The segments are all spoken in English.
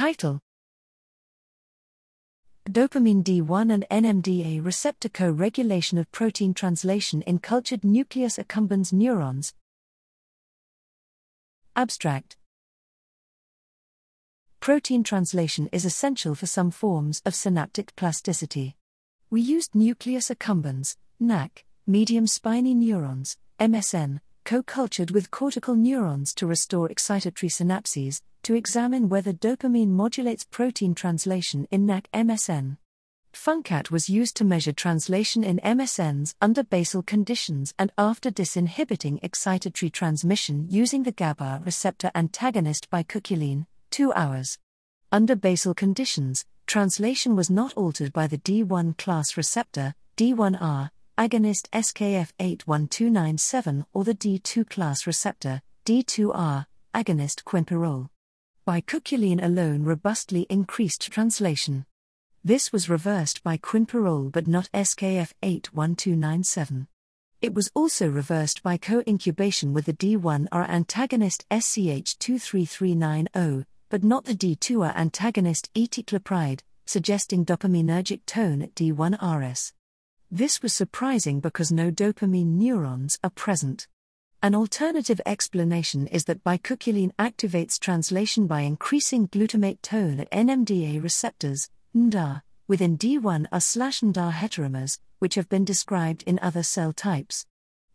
Title Dopamine D1 and NMDA receptor co regulation of protein translation in cultured nucleus accumbens neurons. Abstract Protein translation is essential for some forms of synaptic plasticity. We used nucleus accumbens, NAC, medium spiny neurons, MSN, co cultured with cortical neurons to restore excitatory synapses, to examine whether dopamine modulates protein translation in NAC MSN. Funcat was used to measure translation in MSNs under basal conditions and after disinhibiting excitatory transmission using the GABA receptor antagonist bicuculline, 2 hours. Under basal conditions, translation was not altered by the D1 class receptor, D1R, agonist SKF81297 or the D2 class receptor, D2R, agonist quinpirole. Bicuculline alone robustly increased translation. This was reversed by quinpirole but not SKF81297. It was also reversed by co incubation with the D1R antagonist SCH23390, but not the D2R antagonist eticlopride, suggesting dopaminergic tone at D1RS. This was surprising because no dopamine neurons are present. An alternative explanation is that bicuculline activates translation by increasing glutamate tone at NMDA receptors, NMDA, within D1R/NMDA heteromers, which have been described in other cell types.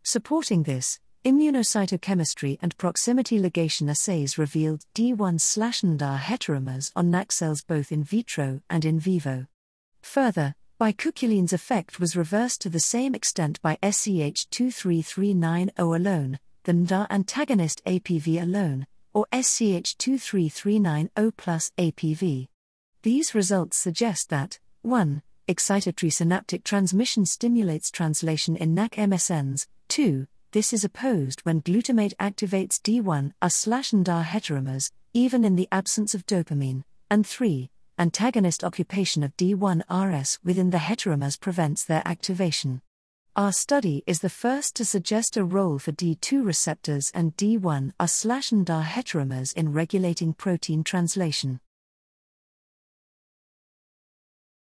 Supporting this, immunocytochemistry and proximity ligation assays revealed D1/NMDA heteromers on NAC cells both in vitro and in vivo. Further, Bicuculline's effect was reversed to the same extent by SCH23390 alone, the NMDA antagonist APV alone, or SCH23390 plus APV. These results suggest that 1. Excitatory synaptic transmission stimulates translation in NAC MSNs, 2. This is opposed when glutamate activates D1 NMDA heteromers, even in the absence of dopamine, and 3 antagonist occupation of D1RS within the heteromers prevents their activation. Our study is the first to suggest a role for D2 receptors and D1R/NMDA heteromers in regulating protein translation.